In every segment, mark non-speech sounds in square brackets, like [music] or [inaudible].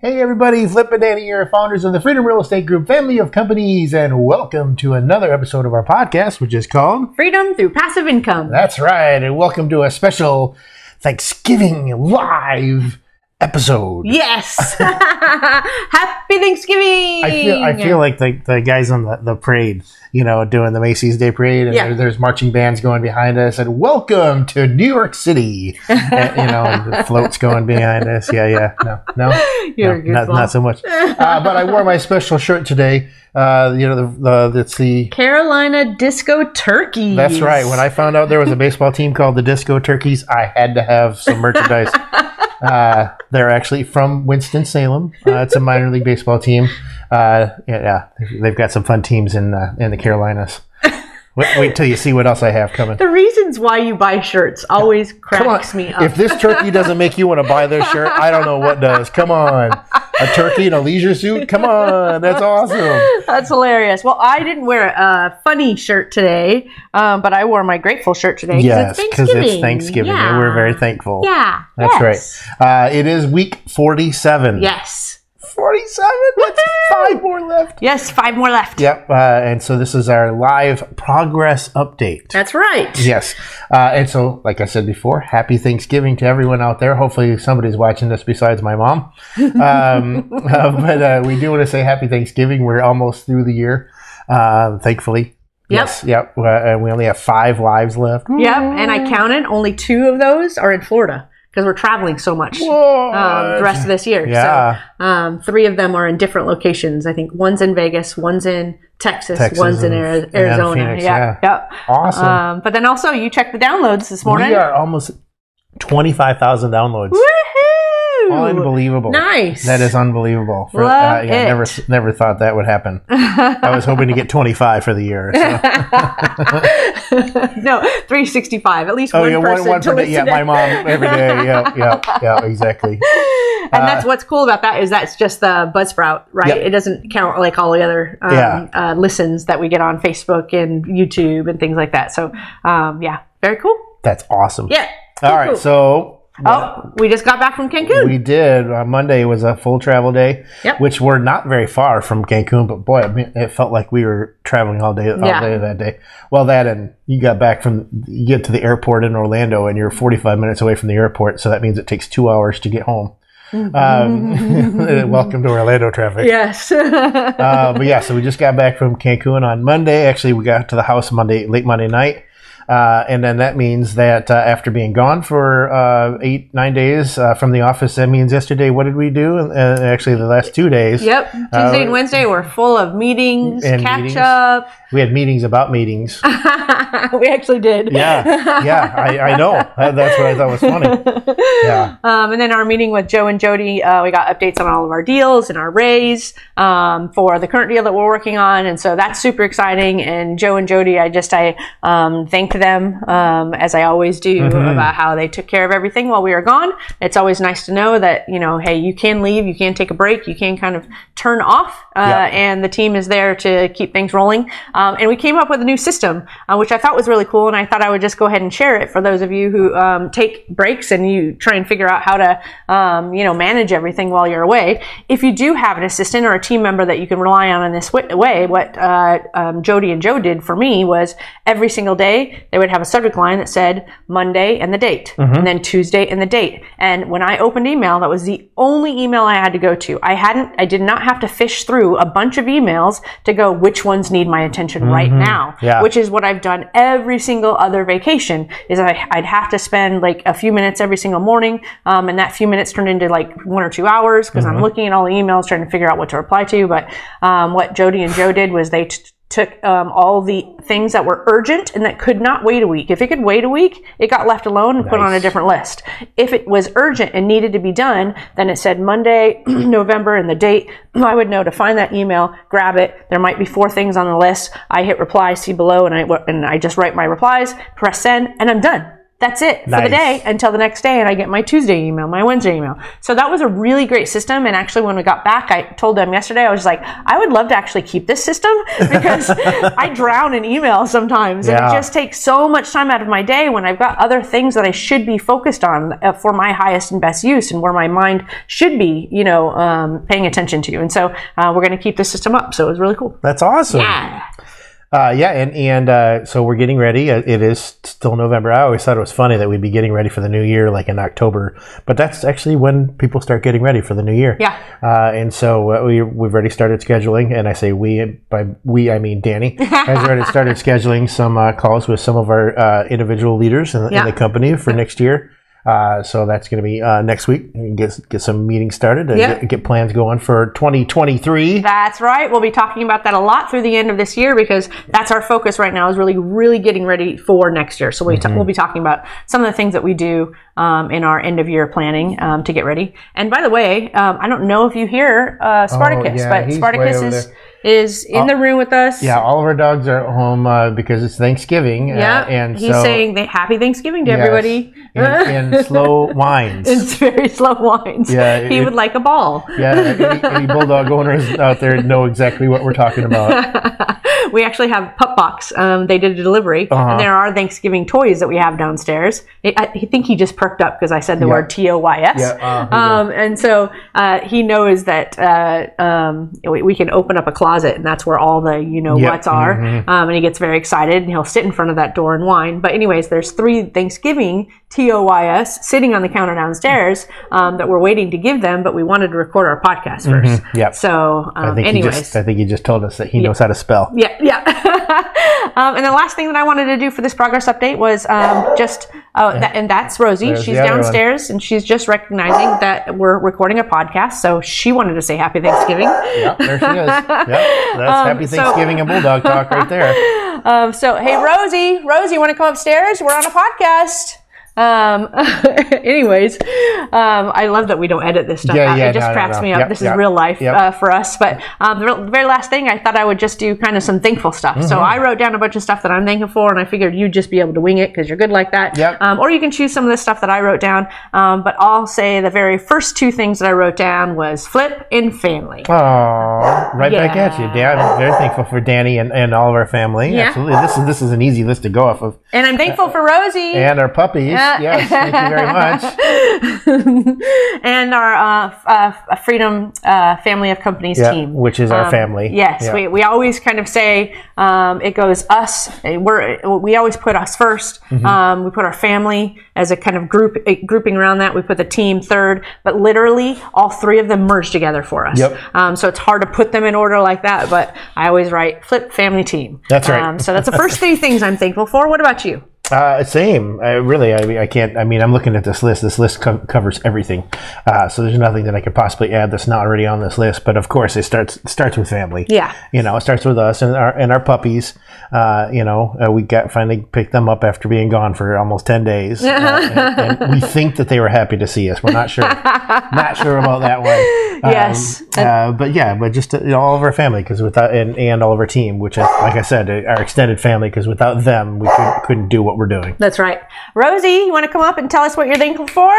Hey everybody, Flip and Dani here, founders of the Freedom Real Estate Group family of companies, and welcome to another episode of our podcast, which is called Freedom through passive income. That's right, and welcome to a special Thanksgiving live episode. Yes. [laughs] [laughs] Happy Thanksgiving. I feel I feel like the, the guys on the, the parade, you know, doing the Macy's Day Parade, and Yeah. there- there's marching bands going behind us, and welcome to New York City. [laughs] And, you know, and the floats going behind us. Yeah, yeah. No, no. You're No, not, not so much. Uh, but I wore my special shirt today. Uh, you know, the, the it's the Carolina Disco Turkeys. that's right. When I found out there was a baseball team called the Disco Turkeys, I had to have some merchandise. Uh, they're actually from Winston Salem. Uh, it's a minor league baseball team. Uh, yeah, yeah, they've got some fun teams in uh, in the Carolinas. Wait, wait till you see what else I have coming. the reasons why you buy shirts always cracks me up. If this turkey doesn't make you want to buy their shirt, I don't know what does. Come on. A turkey in a leisure suit? Come on. That's awesome. That's hilarious. Well, I didn't wear a funny shirt today, um, but I wore my grateful shirt today. Yes, it's because Thanksgiving. it's Thanksgiving Yeah. and we're very thankful. Yeah. That's yes. right. Uh, it is week 47. Yes. 47? That's five more left. Yes. Five more left. Yep. Uh, and so this is our live progress update. That's right. Yes. Uh, and so, like I said before, happy Thanksgiving to everyone out there. Hopefully, somebody's watching this besides my mom. [laughs] Um, [laughs] uh, but uh, we do want to say happy Thanksgiving. We're almost through the year, uh, thankfully. Yep. Yes. Yep. Uh, and we only have five lives left. Yep. And I counted only two of those are in Florida because we're traveling so much. um, the rest of this year. Yeah. So um, three of them are in different locations. I think one's in Vegas, one's in Texas, Texas one's in Ari- Arizona. Phoenix, yeah, yeah. Awesome. Um, but then also you checked the downloads this morning. we are almost 25,000 downloads. Woohoo! Unbelievable. Nice. That is unbelievable. For, Love yeah, it. Never, never thought that would happen. I was hoping to get 25 for the year. so. [laughs] no, 365. At least Oh one yeah, person one, one to per day. listen Yeah, my mom every day. [laughs] Yeah, yeah, yeah, exactly. and that's what's cool about that is that's just the Buzzsprout, right? Yep. It doesn't count like all the other um, Yeah. uh, listens that we get on Facebook and YouTube and things like that. So, um, yeah, very cool. That's awesome. Yeah. All right, cool. so Oh, we just got back from Cancun. we did. Uh, Monday was a full travel day, Yep. which we're not very far from Cancun, but boy, I mean, it felt like we were traveling all day, all Yeah. day that day. Well, that and you got back from you get to the airport in Orlando, and you're 45 minutes away from the airport, so that means it takes two hours to get home. Um, [laughs] welcome to Orlando traffic. yes. [laughs] uh, but yeah, so we just got back from Cancun on Monday. Actually, we got to the house Monday, late Monday night. Uh, and then that means that uh, after being gone for uh, eight, nine days uh, from the office, that means yesterday, what did we do? Uh, actually, the last two days. yep. Tuesday and Wednesday were full of meetings, catch meetings. up. We had meetings about meetings. [laughs] we actually did. Yeah, yeah, I, I know. That's what I thought was funny. [laughs] Yeah. Um, and then our meeting with Joe and Jody, uh, we got updates on all of our deals and our raise um, for the current deal that we're working on, and so that's super exciting. And Joe and Jody, I just I um, thanked them um, as I always do about how they took care of everything while we were gone. It's always nice to know that you know, hey, you can leave, you can take a break, you can kind of turn off, uh, Yeah. and the team is there to keep things rolling. Um, and we came up with a new system, uh, which I thought was really cool, and I thought I would just go ahead and share it for those of you who um, take breaks and you try and figure out how to, um, you know, manage everything while you're away. If you do have an assistant or a team member that you can rely on in this way, what uh, um, Jody and Joe did for me was every single day they would have a subject line that said Monday and the date, and then Tuesday and the date. And when I opened email, that was the only email I had to go to. I hadn't, I did not have to fish through a bunch of emails to go which ones need my attention right now, Yeah. which is what I've done every single other vacation. Is I, I'd have to spend like a few minutes every single morning, um, and that few minutes turned into like one or two hours because I'm looking at all the emails trying to figure out what to reply to. But um, what Jody and Joe did was they. T- took um, all the things that were urgent and that could not wait a week. If it could wait a week, it got left alone and put on a different list. If it was urgent and needed to be done, then it said Monday, [clears throat] November, and the date. [clears throat] I would know to find that email, grab it. There might be four things on the list. I hit reply, see below, and I and I just write my replies, press send, and I'm done. That's it for the day until the next day and I get my Tuesday email, my Wednesday email. So that was a really great system. And actually when we got back, I told them yesterday, I was like, I would love to actually keep this system [laughs] because I drown in emails sometimes and it just takes so much time out of my day when I've got other things that I should be focused on uh, for my highest and best use and where my mind should be, you know, um, paying attention to. And so uh, we're going to keep this system up. So it was really cool. That's awesome. Yeah. Uh, yeah, and and uh, so we're getting ready. Uh, It is still November. I always thought it was funny that we'd be getting ready for the new year, like in October. But that's actually when people start getting ready for the new year. Yeah. Uh, and so uh, we we've already started scheduling, and I say we by we I mean Dani [laughs] has already started scheduling some uh, calls with some of our uh, individual leaders in, Yeah. in the company for next year. Uh, so that's going to be uh, next week. Get get some meetings started and Yeah. get, get plans going for 2023. That's right. We'll be talking about that a lot through the end of this year because that's our focus right now is really, really getting ready for next year. So we Mm-hmm. we'll be talking about some of the things that we do um, in our end of year planning um, to get ready. And by the way, um, I don't know if you hear uh, Spartacus, Oh, yeah, but Spartacus is, there. Is in the room with us. Yeah, all of our dogs are at home uh, because it's Thanksgiving. Yeah. uh, and he's so, saying happy Thanksgiving to yes, everybody. in, in slow whines. [laughs] it's very slow whines. Yeah, he it- would like a ball. yeah, any, any bulldog [laughs] owners out there know exactly what we're talking about. [laughs] we actually have Pup Box. Um, they did a delivery, Uh-huh. and there are Thanksgiving toys that we have downstairs. I, I think he just perked up because I said the Yeah. word T O Y S. Yeah, uh, Um, and so uh, he knows that uh, um, we, we can open up a closet, and that's where all the you know Yep. Mm-hmm. what's are. Um, and he gets very excited, and he'll sit in front of that door and whine. But anyways, there's three Thanksgiving T O Y S sitting on the counter downstairs um, that we're waiting to give them, but we wanted to record our podcast 1st Mm-hmm. Yep. So I um, think anyways. he just I think he just told us that he knows how to spell. Yeah, yeah. [laughs] um, and the last thing that I wanted to do for this progress update was um, just, uh, that, and that's Rosie. There's she's other one. downstairs and she's just recognizing that we're recording a podcast. So she wanted to say Happy Thanksgiving. Yeah, there she is. [laughs] Yep, that's happy Um, so- Thanksgiving and bulldog talk right there. [laughs] Um, so, hey, Rosie, Rosie, you want to come upstairs? We're on a podcast. Um, [laughs] anyways, um, I love that we don't edit this stuff Yeah, out. yeah, it just no, no, cracks no. me up. Yep, this yep, is real life yep. uh, for us. But um, the real- very last thing, I thought I would just do kind of some thankful stuff. Mm-hmm. So I wrote down a bunch of stuff that I'm thankful for, and I figured you'd just be able to wing it because you're good like that. Yep. Um, or you can choose some of the stuff that I wrote down. Um, but I'll say the very first two things that I wrote down was flip and family. Oh, right back at you, Yeah. Dan. I'm very thankful for Dani and, and all of our family. Yeah. Absolutely, this is this is an easy list to go off of. And I'm thankful for Rosie. And our puppies. Yes, thank you very much. [laughs] and our uh, uh, Freedom uh, Family of Companies Yeah, team, which is our family. Yes, Yeah. we, we always kind of say um, it goes us. We're we always put us 1st Mm-hmm. Um, we put our family as a kind of group a grouping around that. We put the team third, but literally all three of them merge together for us. Yep. Um, so it's hard to put them in order like that. But I always write flip family team. That's right. Um, so that's the first three things I'm thankful for. What about you? Uh, same. I really, I, I can't. I mean, I'm looking at this list. This list co- covers everything. Uh, so there's nothing that I could possibly add that's not already on this list. But of course, it starts it starts with family. Yeah. You know, it starts with us and our and our puppies. Uh, you know, uh, we got finally picked them up after being gone for almost ten days, [laughs] uh, and, and we think that they were happy to see us. We're not sure. [laughs] not sure about that one. Um, Yes. uh, but yeah, but just uh, you know, all of our family because without and, and all of our team, which is, like I said, our extended family because without them, we couldn't, couldn't do what we're doing. That's right. Rosie, you want to come up and tell us what you're thankful for?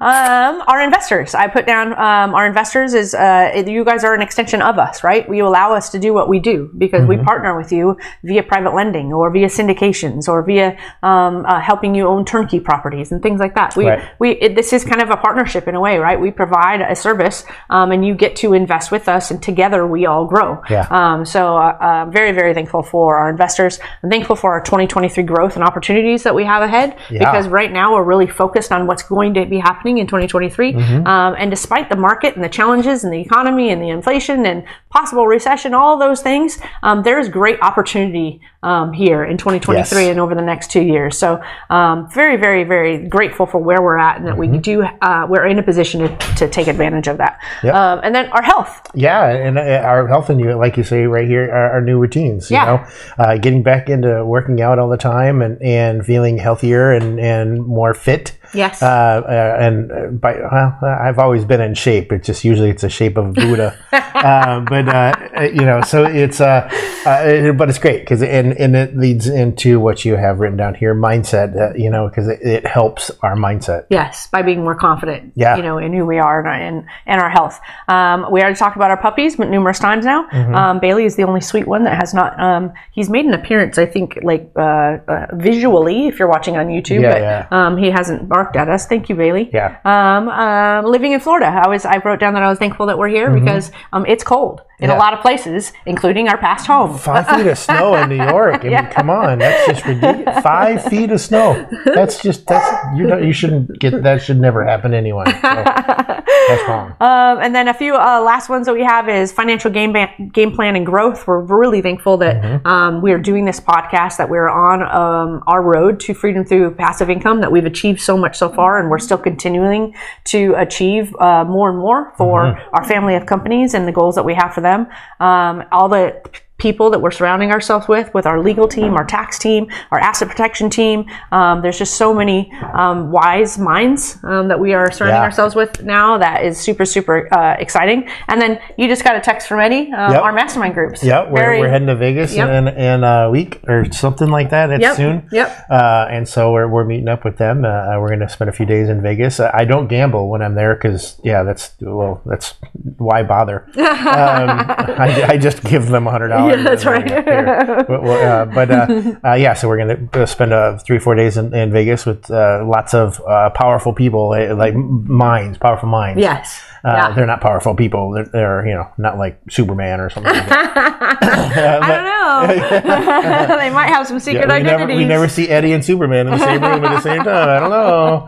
Um, our investors. I put down um, our investors is uh, you guys are an extension of us, right? You allow us to do what we do because Mm-hmm. we partner with you via private lending or via syndications or via um, uh, helping you own turnkey properties and things like that. We Right. we it, this is kind of a partnership in a way, right? We provide a service um, and you get to invest with us, and together we all grow. Yeah. Um, so uh, uh, very very thankful for our investors. I'm thankful for our 2023 growth and opportunities that we have ahead Yeah. because right now we're really focused on what's going to be happening in 2023. Mm-hmm. Um, and despite the market and the challenges and the economy and the inflation and possible recession, all those things, um, there is great opportunity um, here in 2023 Yes. and over the next two years. So um, very, very, very grateful for where we're at and that Mm-hmm. we do uh, we're in a position to, to take advantage of that. Yep. Um, and then our health. Yeah, and uh, our health and you, like you say right here, are our new routines. You Yeah. know, uh, getting back into working out all the time and, and feeling healthier and, and more fit Yes. Uh, and uh, by well, I've always been in shape. It's just usually it's a shape of Buddha, [laughs] uh, but uh, you know, so it's uh, uh but it's great because and and it leads into what you have written down here, mindset. Uh, you know, because it, it helps our mindset. Yes, by being more confident, Yeah. you know, in who we are and our, and, and our health. Um, we already talked about our puppies but numerous times now. Mm-hmm. Um, Bailey is the only sweet one that has not. Um, he's made an appearance, I think, like uh, uh, visually, if you're watching on YouTube, Yeah, but yeah. Um, he hasn't barked at us. Thank you, Bailey. Yeah. Um, uh, living in Florida, I was I wrote down that I was thankful that we're here because um, it's cold in. Yeah. a lot of places, including our past home. Five feet of snow in New York. I [laughs] mean, come on, that's just ridiculous. Five feet of snow. That's just that's you don't you shouldn't get that should never happen to anyone. So, that's [laughs] wrong. Um, and then a few uh, last ones that we have is financial game ban- game plan and growth. We're really thankful that Mm-hmm. um, we are doing this podcast, that we're on um, our road to freedom through passive income, that we've achieved so much so far, and we're still continuing to achieve uh, more and more for Mm-hmm. our family of companies and the goals that we have for them. Um, all the people that we're surrounding ourselves with, with our legal team, our tax team, our asset protection team. Um, there's just so many um, wise minds um, that we are surrounding yeah. ourselves with now. That is super, super uh, exciting. And then you just got a text from Eddie, uh, yep. our mastermind groups. Yeah, we're, we're, heading to Vegas yep. in, in a week or something like that. It's yep. soon. Yep. Uh, and so we're, we're meeting up with them. Uh, we're going to spend a few days in Vegas. I don't gamble when I'm there because, yeah, that's, well, that's why bother. [laughs] Um, I, I just give them $100. Yeah, that's uh, right. Uh, but, uh, but [laughs] uh, yeah, so we're going to uh, spend three or four days in, in Vegas with lots of powerful people, eh, like minds, powerful minds. Yes. Yeah. They're not powerful people. They're, they're, you know not like Superman or something. Like [laughs] I don't know. [laughs] they might have some secret yeah, we identities. Never, we never see Eddie and Superman in the same room at the same time. I don't know.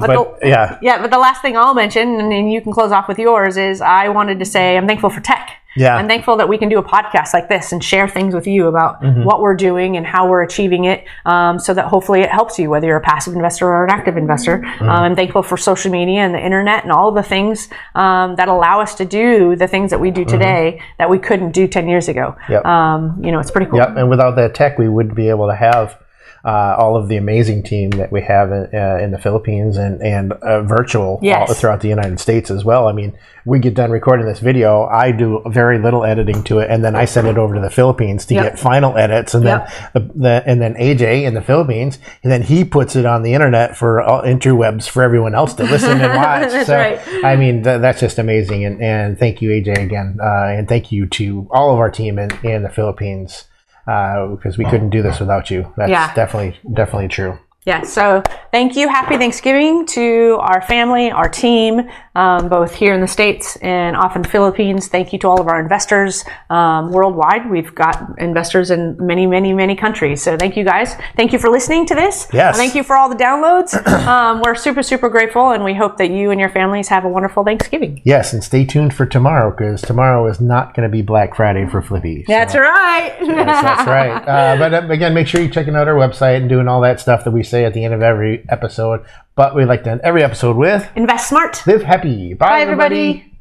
but, but the, yeah, yeah. But the last thing I'll mention, and you can close off with yours, is I wanted to say I'm thankful for tech. Yeah. I'm thankful that we can do a podcast like this and share things with you about Mm-hmm. what we're doing and how we're achieving it um, so that hopefully it helps you, whether you're a passive investor or an active investor. Mm-hmm. Um, I'm thankful for social media and the internet and all the things um, that allow us to do the things that we do today that we couldn't do 10 years ago. Mm-hmm. Yep. Um, you know, it's pretty cool. Yep. And without that tech, we wouldn't be able to have uh, all of the amazing team that we have in, uh, in the Philippines and and uh, virtual Yes. all throughout the United States as well. I mean, we get done recording this video. I do very little editing to it, and then I send it over to the Philippines to Yep. get final edits, and Yep. then the, the and then AJ in the Philippines, and then he puts it on the internet for all interwebs for everyone else to listen and [laughs] watch. That's so, right. I mean, th- that's just amazing. And, and thank you, AJ, again. Uh, and thank you to all of our team in, in the Philippines uh, because we couldn't do this without you. That's Yeah. definitely, definitely true. Yeah, so thank you. Happy Thanksgiving to our family, our team, um, both here in the States and off in the Philippines. Thank you to all of our investors um, worldwide. We've got investors in many, many, many countries. So thank you guys. Thank you for listening to this. Yes. Thank you for all the downloads. [clears throat] um, we're super, super grateful, and we hope that you and your families have a wonderful Thanksgiving. Yes, and stay tuned for tomorrow because tomorrow is not going to be Black Friday for Flippy. So- That's right. [laughs] Yes, that's right. Uh, but uh, again, make sure you're checking out our website and doing all that stuff that we say at the end of every episode. But we like to end every episode with Invest smart. live happy. Bye, Bye, everybody.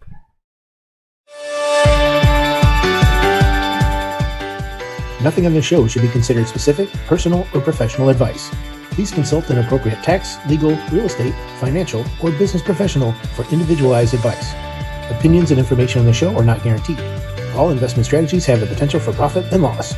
Nothing on this show should be considered specific, personal, or professional advice. Please consult an appropriate tax, legal, real estate, financial, or business professional for individualized advice. Opinions and information on the show are not guaranteed. All investment strategies have the potential for profit and loss.